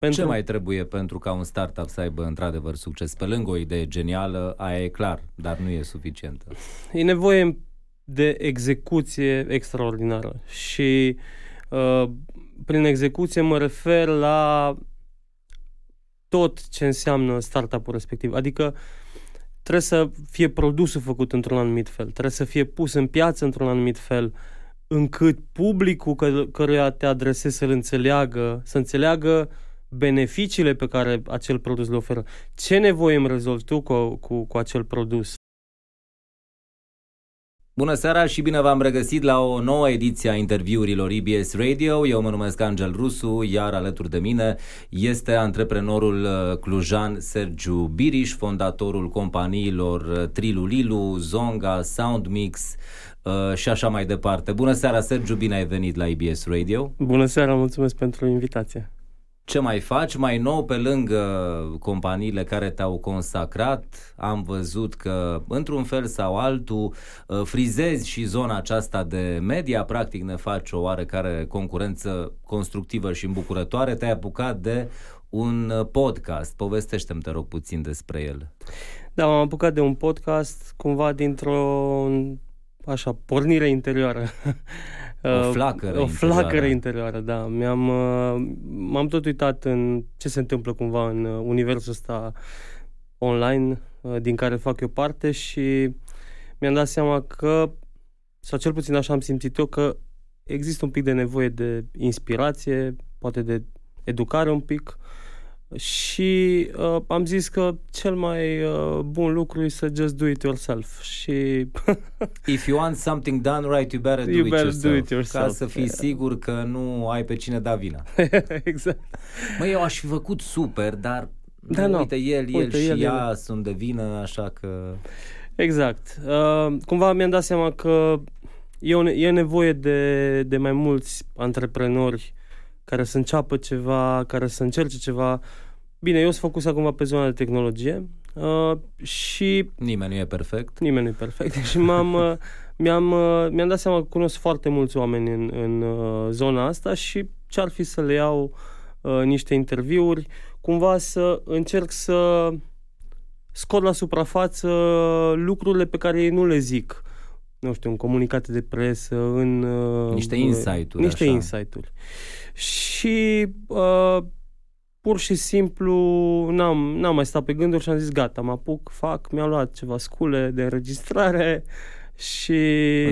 Pentru... Ce mai trebuie pentru ca un startup să aibă într-adevăr succes? Pe lângă o idee genială, aia e clar, dar nu e suficientă. E nevoie de execuție extraordinară și uh, prin execuție mă refer la tot ce înseamnă startup-ul respectiv. Adică trebuie să fie produsul făcut într-un anumit fel, trebuie să fie pus în piață într-un anumit fel, încât publicul că, căruia te adresezi să-l înțeleagă, să înțeleagă beneficiile pe care acel produs le oferă. Ce nevoie îmi rezolvi tu cu, cu, cu acel produs? Bună seara și bine v-am regăsit la o nouă ediție a interviurilor EBS Radio. Eu mă numesc Angel Rusu, iar alături de mine este antreprenorul uh, clujan Sergiu Biriș, fondatorul companiilor uh, Trilulilu, Zonga, Soundmix uh, și așa mai departe. Bună seara, Sergiu, bine ai venit la EBS Radio. Bună seara, mulțumesc pentru invitație ce mai faci mai nou pe lângă companiile care te-au consacrat? Am văzut că, într-un fel sau altul, uh, frizezi și zona aceasta de media, practic ne faci o oarecare concurență constructivă și îmbucurătoare. Te-ai apucat de un uh, podcast. Povestește-mi, te rog, puțin despre el. Da, m-am apucat de un podcast cumva dintr-o așa, pornire interioară. O uh, flacără O flacără interioară, da. Mi-am, uh, m-am tot uitat în ce se întâmplă cumva în uh, universul ăsta online din care fac eu parte și mi-am dat seama că, sau cel puțin așa am simțit eu, că există un pic de nevoie de inspirație, poate de educare un pic și uh, am zis că cel mai uh, bun lucru e să just do it yourself și If you want something done right, you better do, you it, better yourself, do it yourself. Ca să fii yeah. sigur că nu ai pe cine da vina. exact. Mă, eu aș fi făcut super, dar da, nu, uite, el, uite, el și el, ea el. sunt de vină, așa că... Exact. Uh, cumva mi-am dat seama că e, o, e nevoie de, de mai mulți antreprenori care să înceapă ceva, care să încerce ceva. Bine, eu sunt focus acum pe zona de tehnologie uh, și... Nimeni nu e perfect. Nimeni nu e perfect și m-am, uh, mi-am, uh, mi-am dat seama că cunosc foarte mulți oameni în, în uh, zona asta și ce ar fi să le iau uh, niște interviuri, cumva să încerc să scot la suprafață lucrurile pe care ei nu le zic nu știu, în comunicate de presă, în... Uh, niște insight-uri. Niște așa. insight-uri. Și uh, pur și simplu n-am, n-am mai stat pe gânduri și am zis gata, mă apuc, fac, mi-am luat ceva scule de înregistrare și...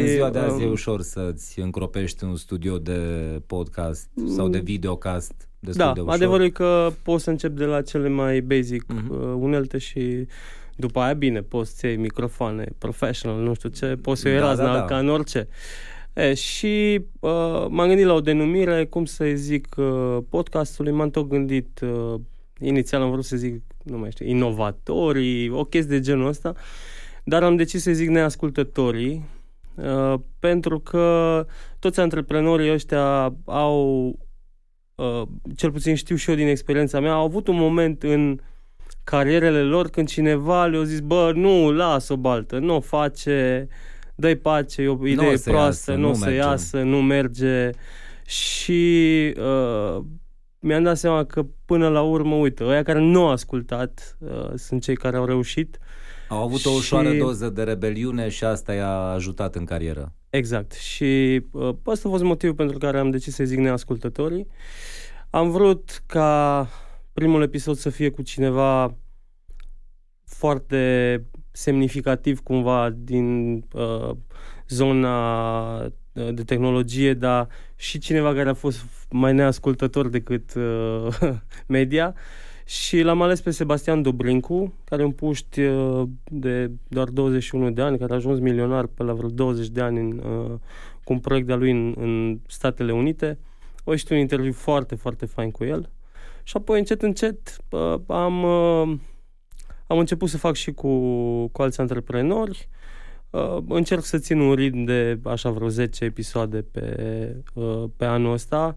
În ziua de azi um, e ușor să-ți încropești un studio de podcast sau de videocast destul da, de ușor. adevărul e că poți să încep de la cele mai basic uh-huh. uh, unelte și după aia, bine, poți să iei microfoane professional, nu știu ce, poți să iei da, razna da, da. ca în orice. E, și uh, m-am gândit la o denumire, cum să zic, uh, podcastului, m-am tot gândit, uh, inițial am vrut să zic, nu mai știu, inovatorii, o chestie de genul ăsta, dar am decis să zic neascultătorii, uh, pentru că toți antreprenorii ăștia au, uh, cel puțin știu și eu din experiența mea, au avut un moment în carierele lor când cineva le-a zis, bă, nu, lasă o baltă, nu o face, dă-i pace, e o idee nu proastă, nu, o să iasă, nu merge. Și uh, mi-am dat seama că până la urmă, uite, ăia care nu au ascultat uh, sunt cei care au reușit. Au avut o ușoară și... doză de rebeliune și asta i-a ajutat în carieră. Exact. Și uh, ăsta a fost motivul pentru care am decis să zic neascultătorii. Am vrut ca primul episod să fie cu cineva foarte semnificativ cumva din uh, zona uh, de tehnologie, dar și cineva care a fost mai neascultător decât uh, media. Și l-am ales pe Sebastian Dobrincu, care e un puști uh, de doar 21 de ani, care a ajuns milionar pe la vreo 20 de ani în, uh, cu un proiect de-a lui în, în Statele Unite. O ieșit un interviu foarte, foarte fain cu el. Și apoi, încet, încet, uh, am, uh, am început să fac și cu, cu alți antreprenori. Uh, încerc să țin un ritm de așa vreo 10 episoade pe, pe anul ăsta,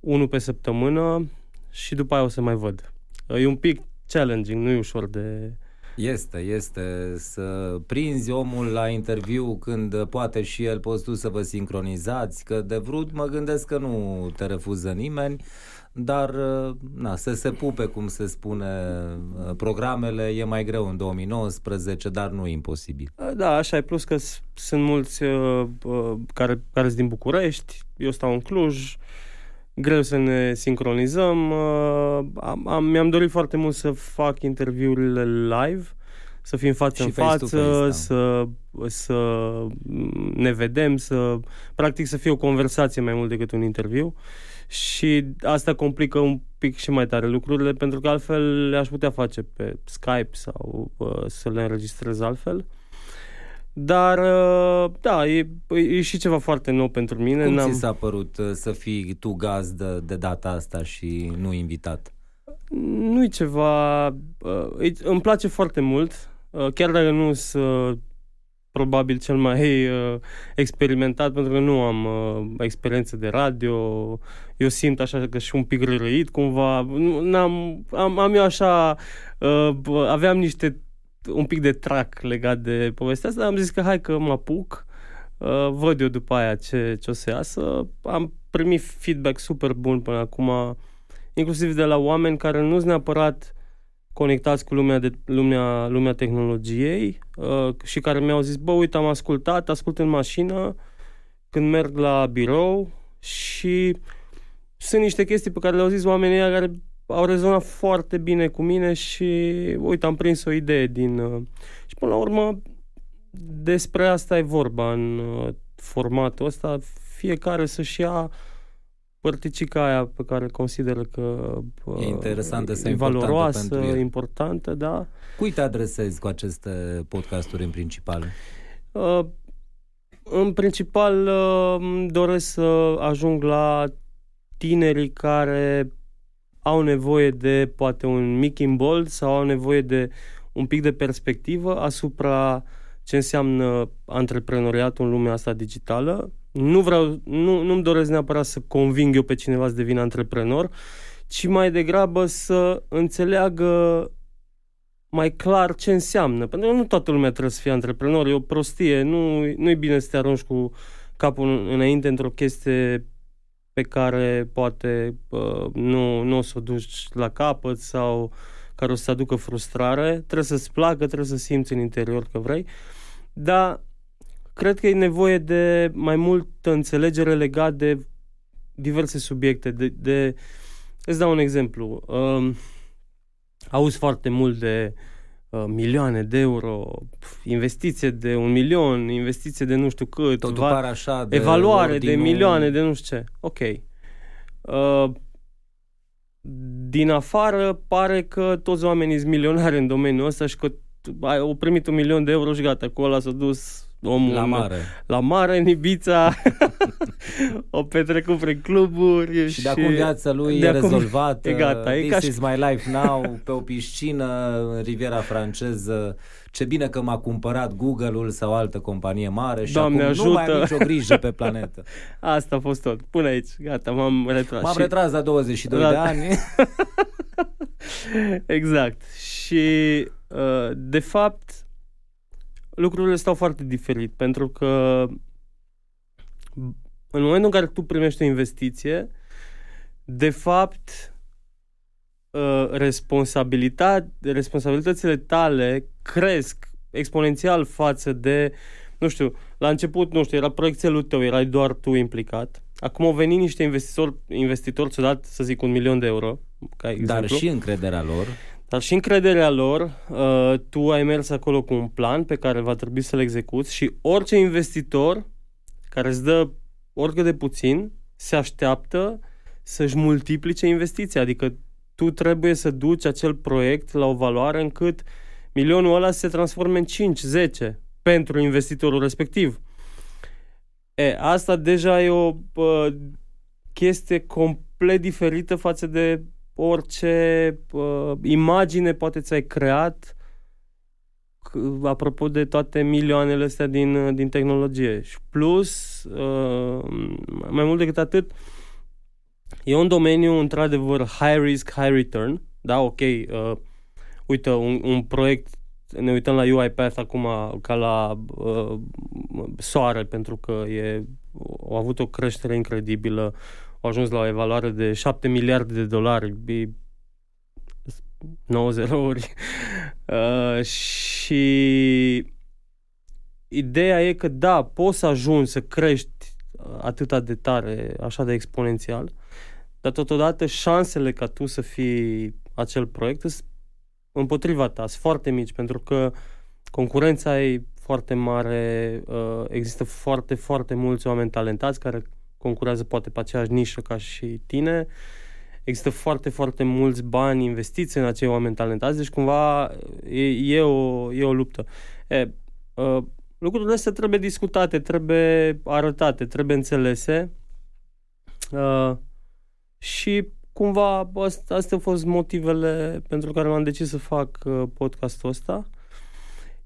unul pe săptămână și după aia o să mai văd. E un pic challenging, nu e ușor de, este, este să prinzi omul la interviu când poate și el poți tu să vă sincronizați, că de vrut mă gândesc că nu te refuză nimeni, dar uh, na, să se pupe, cum se spune, uh, programele e mai greu în 2019, dar nu imposibil. Da, așa e, plus că sunt mulți uh, uh, care, care sunt din București, eu stau în Cluj, greu să ne sincronizăm. Uh, am, mi-am dorit foarte mult să fac interviurile live, să fim față și în față, face, da. să, să ne vedem, să practic să fie o conversație mai mult decât un interviu. Și asta complică un pic și mai tare lucrurile, pentru că altfel le-aș putea face pe Skype sau uh, să le înregistrez altfel. Dar, uh, da, e, e și ceva foarte nou pentru mine. Cum N-am... ți s-a părut uh, să fii tu gazdă de data asta și nu invitat? Nu e ceva... Uh, îmi place foarte mult, uh, chiar dacă nu sunt uh, probabil cel mai uh, experimentat, pentru că nu am uh, experiență de radio. Eu simt așa că și un pic răit cumva. N-am, am, am eu așa... Uh, aveam niște un pic de trac legat de povestea asta, am zis că hai că mă apuc, uh, văd eu după aia ce, ce o să iasă. Am primit feedback super bun până acum, inclusiv de la oameni care nu sunt neapărat conectați cu lumea, de, lumea, lumea tehnologiei uh, și care mi-au zis, bă, uite, am ascultat, ascult în mașină când merg la birou și sunt niște chestii pe care le-au zis oamenii care au rezonat foarte bine cu mine și, uite, am prins o idee din... Uh, și până la urmă, despre asta e vorba în uh, formatul ăsta, fiecare să-și ia părticica aia pe care consideră că e interesantă, e valoroasă, importantă, da. Cui te adresezi cu aceste podcasturi în principal? Uh, în principal uh, doresc să ajung la tinerii care au nevoie de poate un mic imbold sau au nevoie de un pic de perspectivă asupra ce înseamnă antreprenoriatul în lumea asta digitală. Nu vreau, nu, nu-mi doresc neapărat să conving eu pe cineva să devină antreprenor, ci mai degrabă să înțeleagă mai clar ce înseamnă. Pentru că nu toată lumea trebuie să fie antreprenor, e o prostie, nu, nu e bine să te arunci cu capul înainte într-o chestie pe care poate uh, nu, nu o să o duci la capăt sau care o să aducă frustrare. Trebuie să-ți placă, trebuie să simți în interior că vrei. Dar cred că e nevoie de mai multă înțelegere legat de diverse subiecte. De, de... Îți dau un exemplu. Uh, auzi foarte mult de uh, milioane de euro, investiție de un milion, investiție de nu știu cât, Totul va... pare așa de evaluare de milioane, de nu știu ce. Ok. Uh, din afară pare că toți oamenii sunt milionari în domeniul ăsta și că ai primit un milion de euro și gata, cu ăla s-a dus omul la mare. La mare, în Ibița, o petrecut prin cluburi. Și, și de acum viața lui de e acum... rezolvată. E gata. E This ca is și... my life now, pe o piscină, în Riviera franceză. Ce bine că m-a cumpărat Google-ul sau altă companie mare și Doamne acum ajută. nu mai am nicio grijă pe planetă. Asta a fost tot. Până aici. Gata, m-am retras. M-am și... retras la 22 la... de ani. exact. Și, uh, de fapt, lucrurile stau foarte diferit, pentru că în momentul în care tu primești o investiție, de fapt, uh, responsabilitate, responsabilitățile tale cresc exponențial față de, nu știu, la început, nu știu, era proiectelul tău, erai doar tu implicat. Acum au venit niște investitori, investitori ți-au dat, să zic, un milion de euro. Ca exemplu. Dar și încrederea lor. Dar și încrederea lor, uh, tu ai mers acolo cu un plan pe care va trebui să-l execuți și orice investitor care îți dă oricât de puțin se așteaptă să-și multiplice investiția. Adică tu trebuie să duci acel proiect la o valoare încât milionul ăla se transforme în 5-10 pentru investitorul respectiv. E, asta deja e o uh, chestie complet diferită față de orice uh, imagine poate ți-ai creat apropo de toate milioanele astea din, uh, din tehnologie. Și plus, uh, mai mult decât atât, e un domeniu într-adevăr high risk, high return. Da, ok, uh, uite, un, un proiect, ne uităm la UiPath acum ca la uh, soare, pentru că e, au avut o creștere incredibilă au ajuns la o evaluare de 7 miliarde de dolari, 9 zerouri. Uh, și ideea e că da, poți să ajungi să crești atâta de tare, așa de exponențial, dar totodată șansele ca tu să fii acel proiect sunt împotriva ta, sunt foarte mici, pentru că concurența e foarte mare, uh, există foarte, foarte mulți oameni talentați care concurează poate pe aceeași nișă ca și tine, există foarte, foarte mulți bani investiți în acei oameni talentați, deci cumva e, e, o, e o luptă. E, uh, lucrurile astea trebuie discutate, trebuie arătate, trebuie înțelese uh, și cumva astea au fost motivele pentru care m-am decis să fac uh, podcastul ăsta.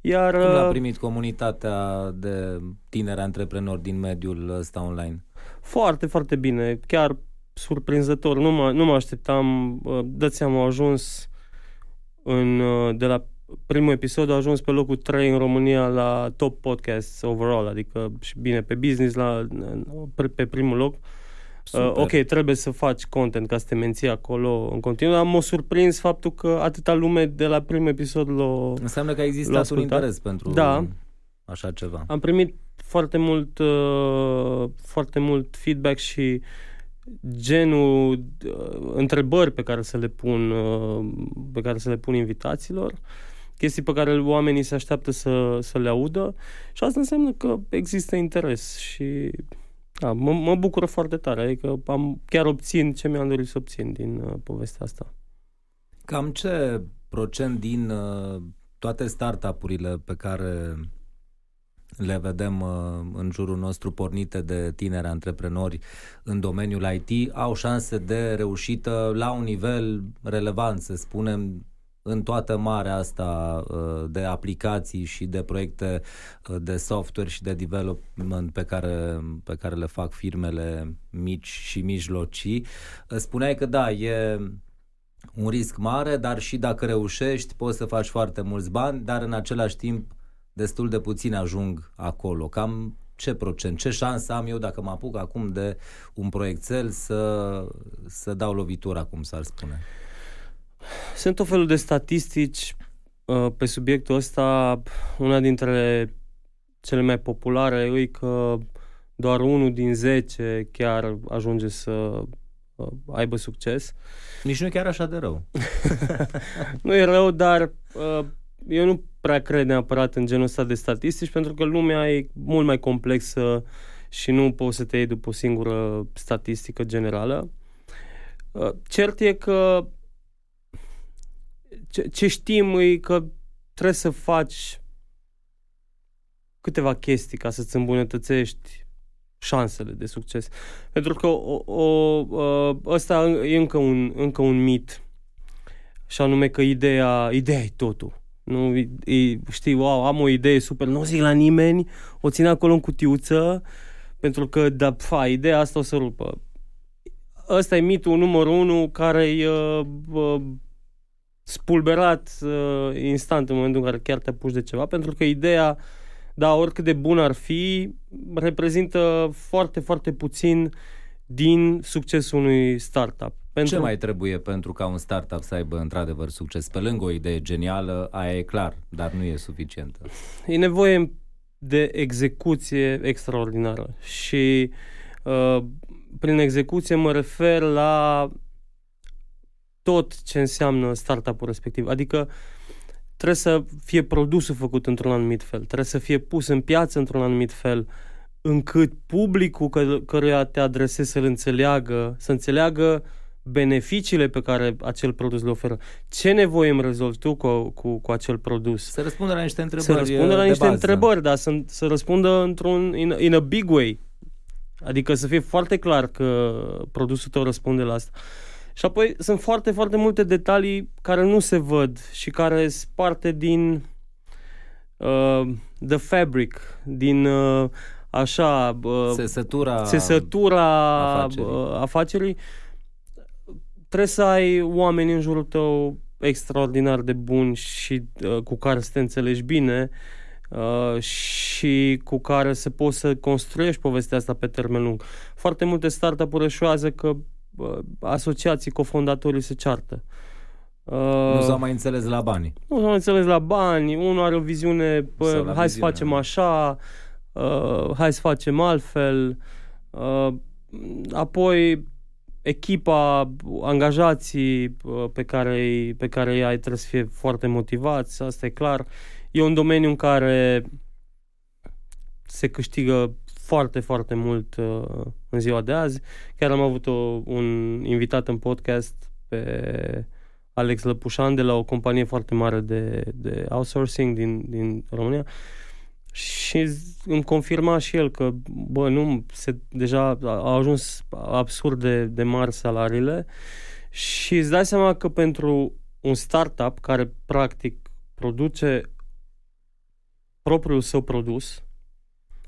Iar, Cum l-a uh, primit comunitatea de tineri antreprenori din mediul ăsta online? Foarte, foarte bine. Chiar surprinzător. Nu mă, nu mă așteptam. Uh, dați seama, au ajuns în, de la primul episod a ajuns pe locul 3 în România la top podcasts overall, adică și bine pe business la, pe primul loc. Uh, ok, trebuie să faci content ca să te menții acolo în continuu, dar m-a surprins faptul că atâta lume de la primul episod l-a Înseamnă că a existat un interes pentru da. așa ceva. Am primit foarte mult, uh, foarte mult feedback și genul uh, întrebări pe care să le pun uh, pe care să le pun invitaților chestii pe care oamenii se așteaptă să, să le audă și asta înseamnă că există interes și da, mă, mă bucură foarte tare, adică am, chiar obțin ce mi-am dorit să obțin din uh, povestea asta. Cam ce procent din uh, toate startup-urile pe care le vedem uh, în jurul nostru pornite de tineri antreprenori în domeniul IT au șanse de reușită la un nivel relevant, să spunem, în toată marea asta uh, de aplicații și de proiecte uh, de software și de development pe care, pe care le fac firmele mici și mijlocii. Uh, spuneai că da, e un risc mare, dar și dacă reușești poți să faci foarte mulți bani, dar în același timp destul de puțin ajung acolo. Cam ce procent, ce șansă am eu dacă mă apuc acum de un proiectel să, să dau lovitura, cum s-ar spune? Sunt o felul de statistici uh, pe subiectul ăsta. Una dintre cele mai populare e că doar unul din 10 chiar ajunge să uh, aibă succes. Nici nu e chiar așa de rău. nu e rău, dar uh, eu nu prea cred neapărat în genul ăsta de statistici, pentru că lumea e mult mai complexă și nu poți să te iei după o singură statistică generală. Uh, cert e că ce, ce știm e că trebuie să faci câteva chestii ca să-ți îmbunătățești șansele de succes. Pentru că o, o, o, ăsta e încă un, încă un mit. Și anume că ideea, ideea e totul. Nu, e, știi, wow, am o idee super, nu o zic la nimeni, o țin acolo în cutiuță, pentru că, da, fa, ideea asta o să rupă. Ăsta e mitul numărul unu care e uh, uh, spulberat uh, instant în momentul în care chiar te apuci de ceva, pentru că ideea, da, oricât de bun ar fi, reprezintă foarte, foarte puțin din succesul unui startup. Pentru... Ce mai trebuie pentru ca un startup să aibă într-adevăr succes? Pe lângă o idee genială, aia e clar, dar nu e suficientă. E nevoie de execuție extraordinară și uh, prin execuție mă refer la tot ce înseamnă startup-ul respectiv. Adică trebuie să fie produsul făcut într-un anumit fel, trebuie să fie pus în piață într-un anumit fel, încât publicul că, căruia te adresezi să-l înțeleagă, să înțeleagă beneficiile pe care acel produs le oferă. Ce nevoie îmi rezolvi tu cu, cu, cu acel produs? Să răspundă la niște întrebări Să răspundă la niște bază. întrebări, dar să, să răspundă într-un, in, in a big way. Adică să fie foarte clar că produsul tău răspunde la asta. Și apoi sunt foarte, foarte multe detalii care nu se văd și care sunt parte din uh, the fabric, din uh, așa... Uh, sesătura, sesătura afacerii. Uh, afacerii. Trebuie să ai oameni în jurul tău extraordinar de buni și uh, cu care să te înțelegi bine uh, și cu care se poți să construiești povestea asta pe termen lung. Foarte multe startup-uri eșuează că uh, asociații, cofondatorii se ceartă. Uh, nu s-au mai înțeles la bani. Nu s-au mai înțeles la bani, unul are o viziune, pă, hai viziune. să facem așa, uh, hai să facem altfel, uh, apoi echipa, angajații uh, pe care, pe care îi ai trebuie să fie foarte motivați, asta e clar. E un domeniu în care se câștigă foarte, foarte mult uh, în ziua de azi. Chiar am avut o, un invitat în podcast pe Alex Lăpușan de la o companie foarte mare de, de outsourcing din, din România și îmi confirma și el că, bă, nu, se, deja au ajuns absurd de, de mari salariile. Și îți dai seama că pentru un startup care practic produce propriul său produs,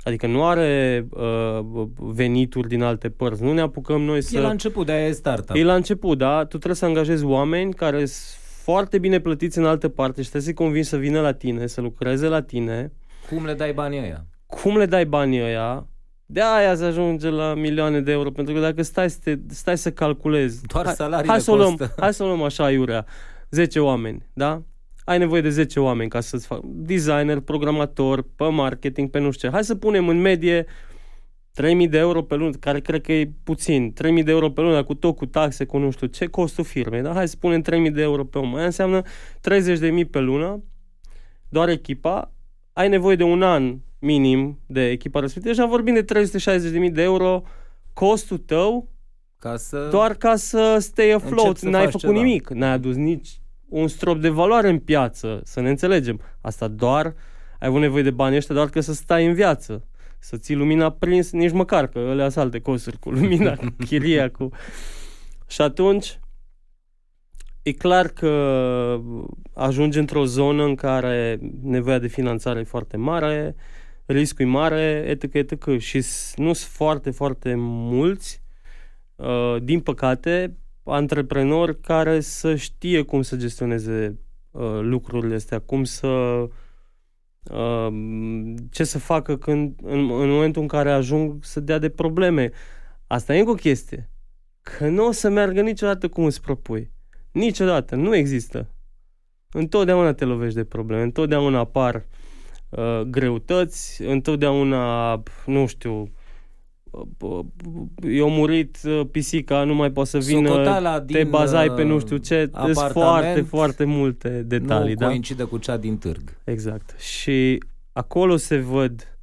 adică nu are uh, venituri din alte părți, nu ne apucăm noi să... E la început, de-aia e startup. E la început, da, tu trebuie să angajezi oameni care sunt foarte bine plătiți în altă parte și trebuie să-i convingi să vină la tine, să lucreze la tine, cum le dai banii ăia? Cum le dai banii ăia? De aia se ajunge la milioane de euro, pentru că dacă stai să, te, stai să calculezi... Doar hai, salariile hai să, luăm, hai să luăm așa, Iurea, 10 oameni, da? Ai nevoie de 10 oameni ca să-ți fac designer, programator, pe marketing, pe nu știu ce. Hai să punem în medie 3.000 de euro pe lună, care cred că e puțin, 3.000 de euro pe lună, cu tot, cu taxe, cu nu știu ce, costul firmei, da? Hai să punem 3.000 de euro pe om. Aia înseamnă 30.000 pe lună, doar echipa, ai nevoie de un an minim de echipa respectivă. Deja vorbim de 360.000 de euro costul tău ca să... doar ca să stay afloat. N-ai făcut ceva. nimic. N-ai adus nici un strop de valoare în piață, să ne înțelegem. Asta doar, ai avut nevoie de banii ăștia doar că să stai în viață. Să ții lumina prins, nici măcar, că alea sunt alte costuri cu lumina, cu chiria, cu... Și atunci, e clar că ajungi într-o zonă în care nevoia de finanțare e foarte mare, riscul e mare, etc., etc. Și nu sunt foarte, foarte mulți, uh, din păcate, antreprenori care să știe cum să gestioneze uh, lucrurile astea, cum să uh, ce să facă când, în, în momentul în care ajung să dea de probleme. Asta e încă o chestie. Că nu o să meargă niciodată cum îți propui. Niciodată. Nu există. Întotdeauna te lovești de probleme. Întotdeauna apar uh, greutăți. Întotdeauna, nu știu, uh, i-a murit uh, pisica, nu mai poate să vină, te bazai pe nu știu ce. Sunt foarte, foarte multe detalii. Nu da? coincide cu cea din târg. Exact. Și acolo se văd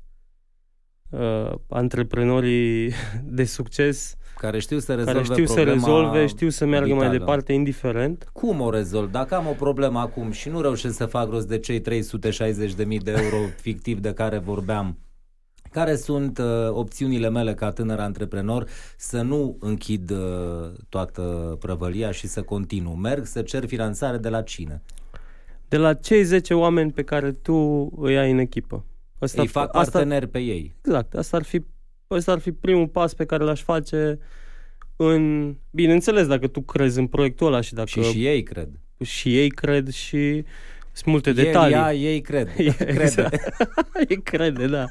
uh, antreprenorii de succes care știu să rezolve care știu să rezolve, știu să meargă vitală. mai departe, indiferent. Cum o rezolv? Dacă am o problemă acum și nu reușesc să fac rost de cei 360.000 de euro fictiv de care vorbeam, care sunt uh, opțiunile mele ca tânăr antreprenor să nu închid uh, toată prăvălia și să continu? Merg să cer finanțare de la cine? De la cei 10 oameni pe care tu îi ai în echipă. Asta, îi fac parteneri asta, pe ei. Exact. Asta ar fi ăsta ar fi primul pas pe care l-aș face în... Bineînțeles, dacă tu crezi în proiectul ăla și dacă... Și, și ei cred. Și ei cred și sunt multe El, detalii. Ea, ei cred. Crede. Exact. ei crede, da.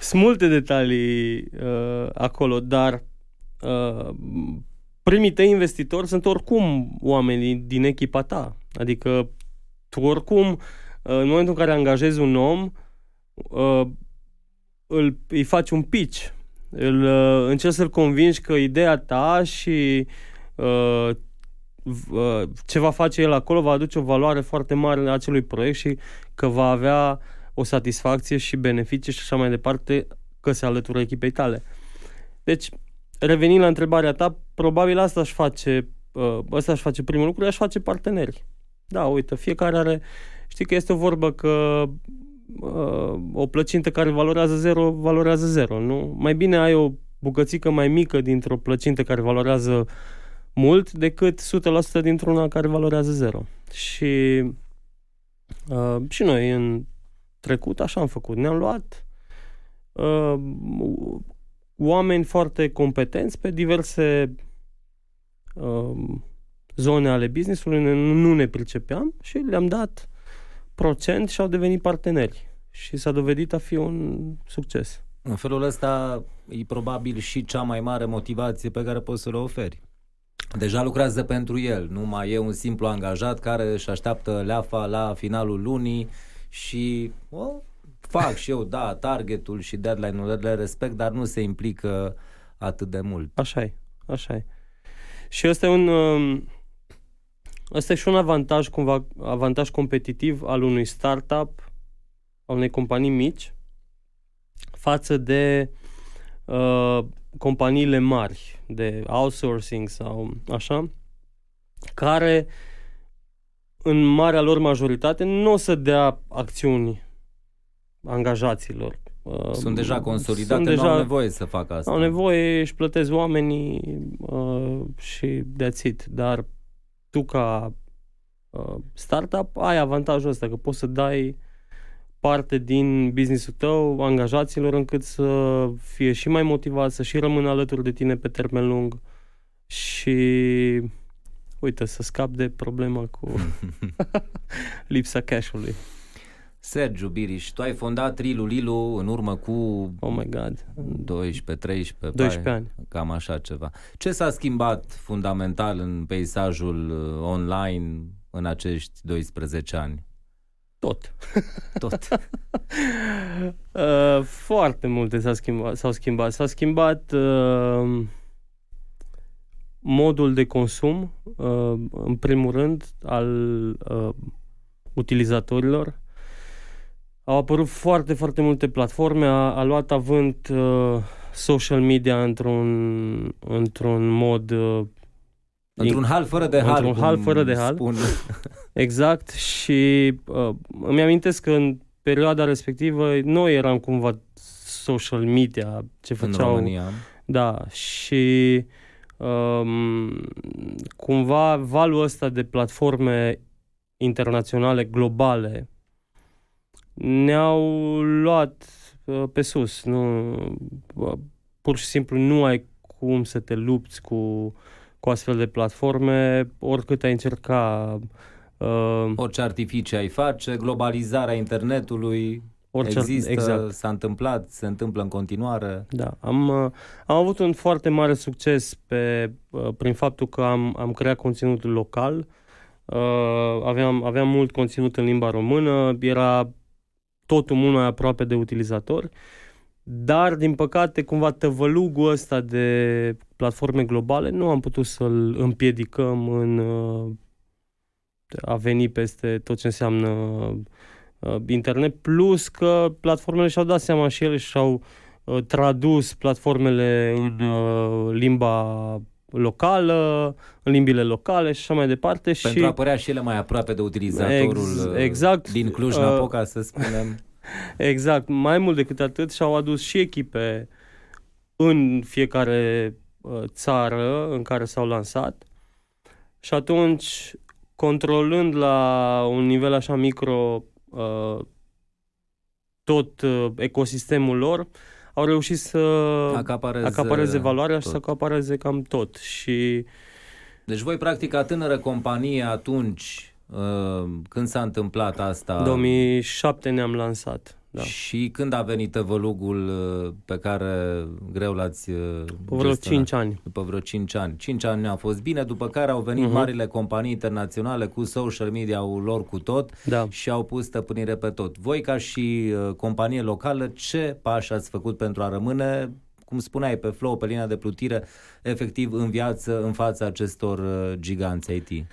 Sunt multe detalii uh, acolo, dar uh, primii tăi investitori sunt oricum oamenii din echipa ta. Adică tu oricum, uh, în momentul în care angajezi un om, uh, îl, îi faci un pitch, îl, uh, încerci să-l convingi că ideea ta și uh, uh, ce va face el acolo va aduce o valoare foarte mare în acelui proiect și că va avea o satisfacție și beneficii și așa mai departe că se alătură echipei tale. Deci, revenind la întrebarea ta, probabil asta aș face, uh, asta aș face primul lucru, aș face parteneri. Da, uite, fiecare are, știi că este o vorbă că uh, o plăcintă care valorează zero, valorează zero, nu? Mai bine ai o bucățică mai mică dintr-o plăcintă care valorează mult decât 100% dintr-una care valorează zero. Și uh, și noi în trecut așa am făcut. Ne-am luat uh, oameni foarte competenți pe diverse uh, zone ale business-ului, nu ne pricepeam și le-am dat procent și au devenit parteneri. și s-a dovedit a fi un succes. În felul ăsta e probabil și cea mai mare motivație pe care poți să le oferi. Deja lucrează pentru el, nu mai e un simplu angajat care își așteaptă leafa la finalul lunii și o, fac și eu, da, targetul și deadline-ul le respect, dar nu se implică atât de mult. Așa e, așa e. Și ăsta e un... Um, ăsta e și un avantaj, cumva, avantaj competitiv al unui startup, al unei companii mici, față de uh, companiile mari de outsourcing sau așa, care în marea lor majoritate nu o să dea acțiuni angajaților. Uh, sunt deja consolidate, sunt deja, nu au nevoie să facă asta. Au nevoie, își plătesc oamenii uh, și that's it. Dar tu ca uh, startup ai avantajul ăsta, că poți să dai parte din businessul tău angajaților încât să fie și mai motivat, să și rămână alături de tine pe termen lung și uite, să scap de problema cu lipsa cash-ului. Sergiu Biriș, tu ai fondat Rilu Lilu în urmă cu oh my God. 12, 13, 12 ani. Cam așa ceva. Ce s-a schimbat fundamental în peisajul uh, online în acești 12 ani? Tot. Tot. uh, foarte multe s-au schimbat. S-au schimbat, s-a schimbat uh, modul de consum, uh, în primul rând, al uh, utilizatorilor. Au apărut foarte, foarte multe platforme, a, a luat avânt uh, social media într-un, într-un mod uh, Într-un hal fără de hal. Într-un hal fără de hal. Spun. Exact. Și uh, îmi amintesc că în perioada respectivă noi eram cumva social media ce făceau. În România. Da. Și um, cumva valul ăsta de platforme internaționale, globale, ne-au luat uh, pe sus. Nu, uh, pur și simplu nu ai cum să te lupți cu cu astfel de platforme, oricât ai încerca... Uh, Orice artificii ai face, globalizarea internetului orice, există, exact. s-a întâmplat, se întâmplă în continuare. Da, am, uh, am avut un foarte mare succes pe, uh, prin faptul că am, am creat conținut local, uh, aveam, aveam mult conținut în limba română, era totul mult mai aproape de utilizatori dar, din păcate, cumva tăvălugul ăsta de platforme globale nu am putut să-l împiedicăm în uh, a veni peste tot ce înseamnă uh, internet, plus că platformele și-au dat seama și ele și-au uh, tradus platformele în limba locală, în limbile locale și așa mai departe. Pentru și... a apărea și ele mai aproape de utilizatorul Ex- exact. din Cluj-Napoca, uh, să spunem. Exact. Mai mult decât atât și-au adus și echipe în fiecare uh, țară în care s-au lansat și atunci, controlând la un nivel așa micro uh, tot uh, ecosistemul lor, au reușit să acapareze, acapareze valoarea tot. și să acapareze cam tot. Și deci voi, practic, ca tânără companie atunci Uh, când s-a întâmplat asta? 2007 ne-am lansat. Da. Și când a venit tăvălugul uh, pe care greu l-ați uh, După vreo 5 ani. După vreo 5 ani. 5 ani a fost bine, după care au venit uh-huh. marile companii internaționale cu social media-ul lor cu tot da. și au pus stăpânire pe tot. Voi ca și companie locală, ce pași ați făcut pentru a rămâne cum spuneai, pe flow, pe linia de plutire, efectiv în viață, în fața acestor giganți IT?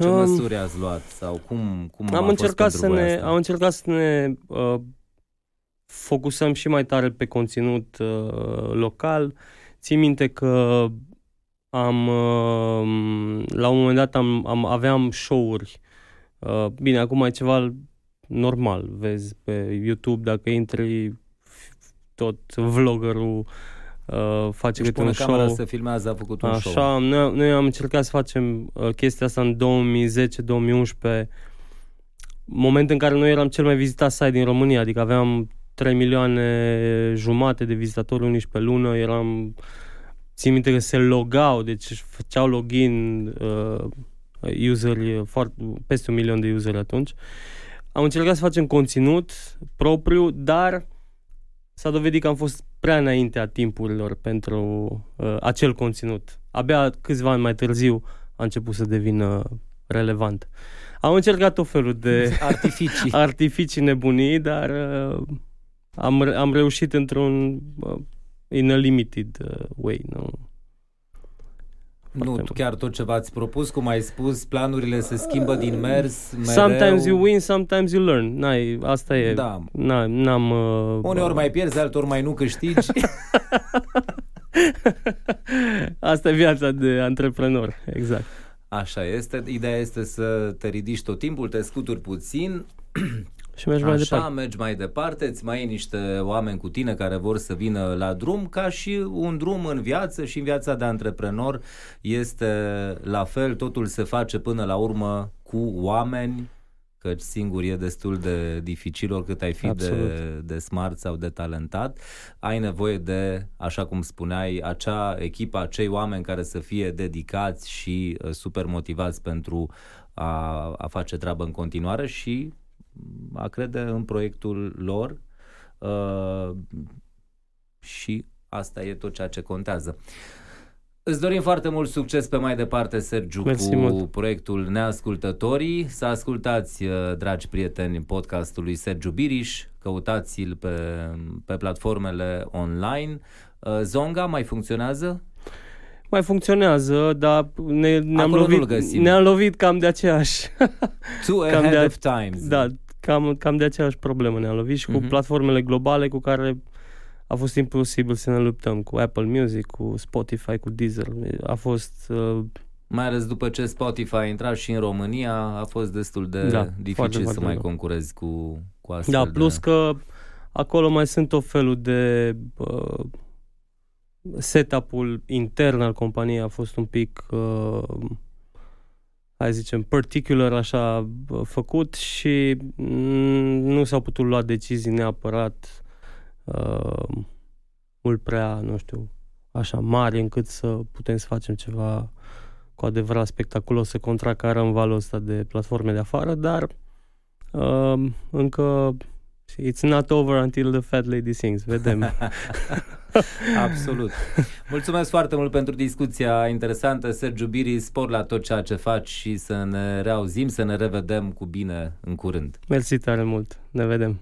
Ce um, măsuri ați luat sau cum, cum am a încercat fost să ne, asta? Am încercat să ne uh, focusăm și mai tare pe conținut uh, local. Țin minte că am uh, la un moment dat am, am aveam show-uri. Uh, bine, acum e ceva normal, vezi pe YouTube dacă intri tot vloggerul uh, face câte un show. să filmează, a făcut un Așa, show. Noi, noi am încercat să facem uh, chestia asta în 2010-2011, moment în care noi eram cel mai vizitat site din România, adică aveam 3 milioane jumate de vizitatori unici pe lună, eram țin minte că se logau, deci făceau login uh, useri, foarte, peste un milion de useri atunci. am încercat să facem conținut propriu, dar s-a dovedit că am fost prea înainte a timpurilor pentru uh, acel conținut. Abia câțiva ani mai târziu a început să devină relevant. Am încercat tot felul de artificii, artificii nebunii, dar uh, am, am reușit într-un uh, in a limited uh, way. Nu? Nu, mult. chiar tot ce v-ați propus, cum ai spus, planurile se schimbă din mers mereu. Sometimes you win, sometimes you learn. N-ai, asta e. Da. N-am... Uh, Uneori mai pierzi, altor mai nu câștigi. asta e viața de antreprenor, exact. Așa este. Ideea este să te ridici tot timpul, te scuturi puțin și mergi mai Așa, departe. mergi mai departe, îți mai ai niște oameni cu tine care vor să vină la drum, ca și un drum în viață și în viața de antreprenor este la fel, totul se face până la urmă cu oameni, căci singur e destul de dificil oricât ai fi de, de smart sau de talentat. Ai nevoie de, așa cum spuneai, acea echipă, acei oameni care să fie dedicați și uh, super motivați pentru a, a face treabă în continuare și a crede în proiectul lor uh, și asta e tot ceea ce contează. Îți dorim foarte mult succes pe mai departe, Sergiu, Mersi cu mult. proiectul Neascultătorii. Să ascultați, uh, dragi prieteni, podcastul lui Sergiu Biriș, căutați-l pe, pe platformele online. Uh, Zonga mai funcționează? Mai funcționează, dar ne, ne-am, lovit, ne-am lovit cam de aceeași. Two cam ahead de, of times. Da, cam, cam de aceeași problemă ne-am lovit și uh-huh. cu mhm. platformele globale cu care a fost imposibil să ne luptăm cu Apple Music, cu Spotify, cu Deezer. A fost... Uh, mai ales după ce Spotify a intrat și în România, a fost destul de da, dificil foarte, să foarte mai rău. concurezi cu, cu astfel Da, plus de... că acolo mai sunt o felul de... Uh, setup-ul intern al companiei a fost un pic uh, hai zicem, particular așa făcut și nu s-au putut lua decizii neapărat uh, mult prea, nu știu, așa mari încât să putem să facem ceva cu adevărat spectaculos să contracarăm valul ăsta de platforme de afară, dar uh, încă it's not over until the fat lady sings, vedem. Absolut. Mulțumesc foarte mult pentru discuția interesantă. Sergiu Biri, spor la tot ceea ce faci și să ne reauzim, să ne revedem cu bine în curând. Mersi tare mult. Ne vedem.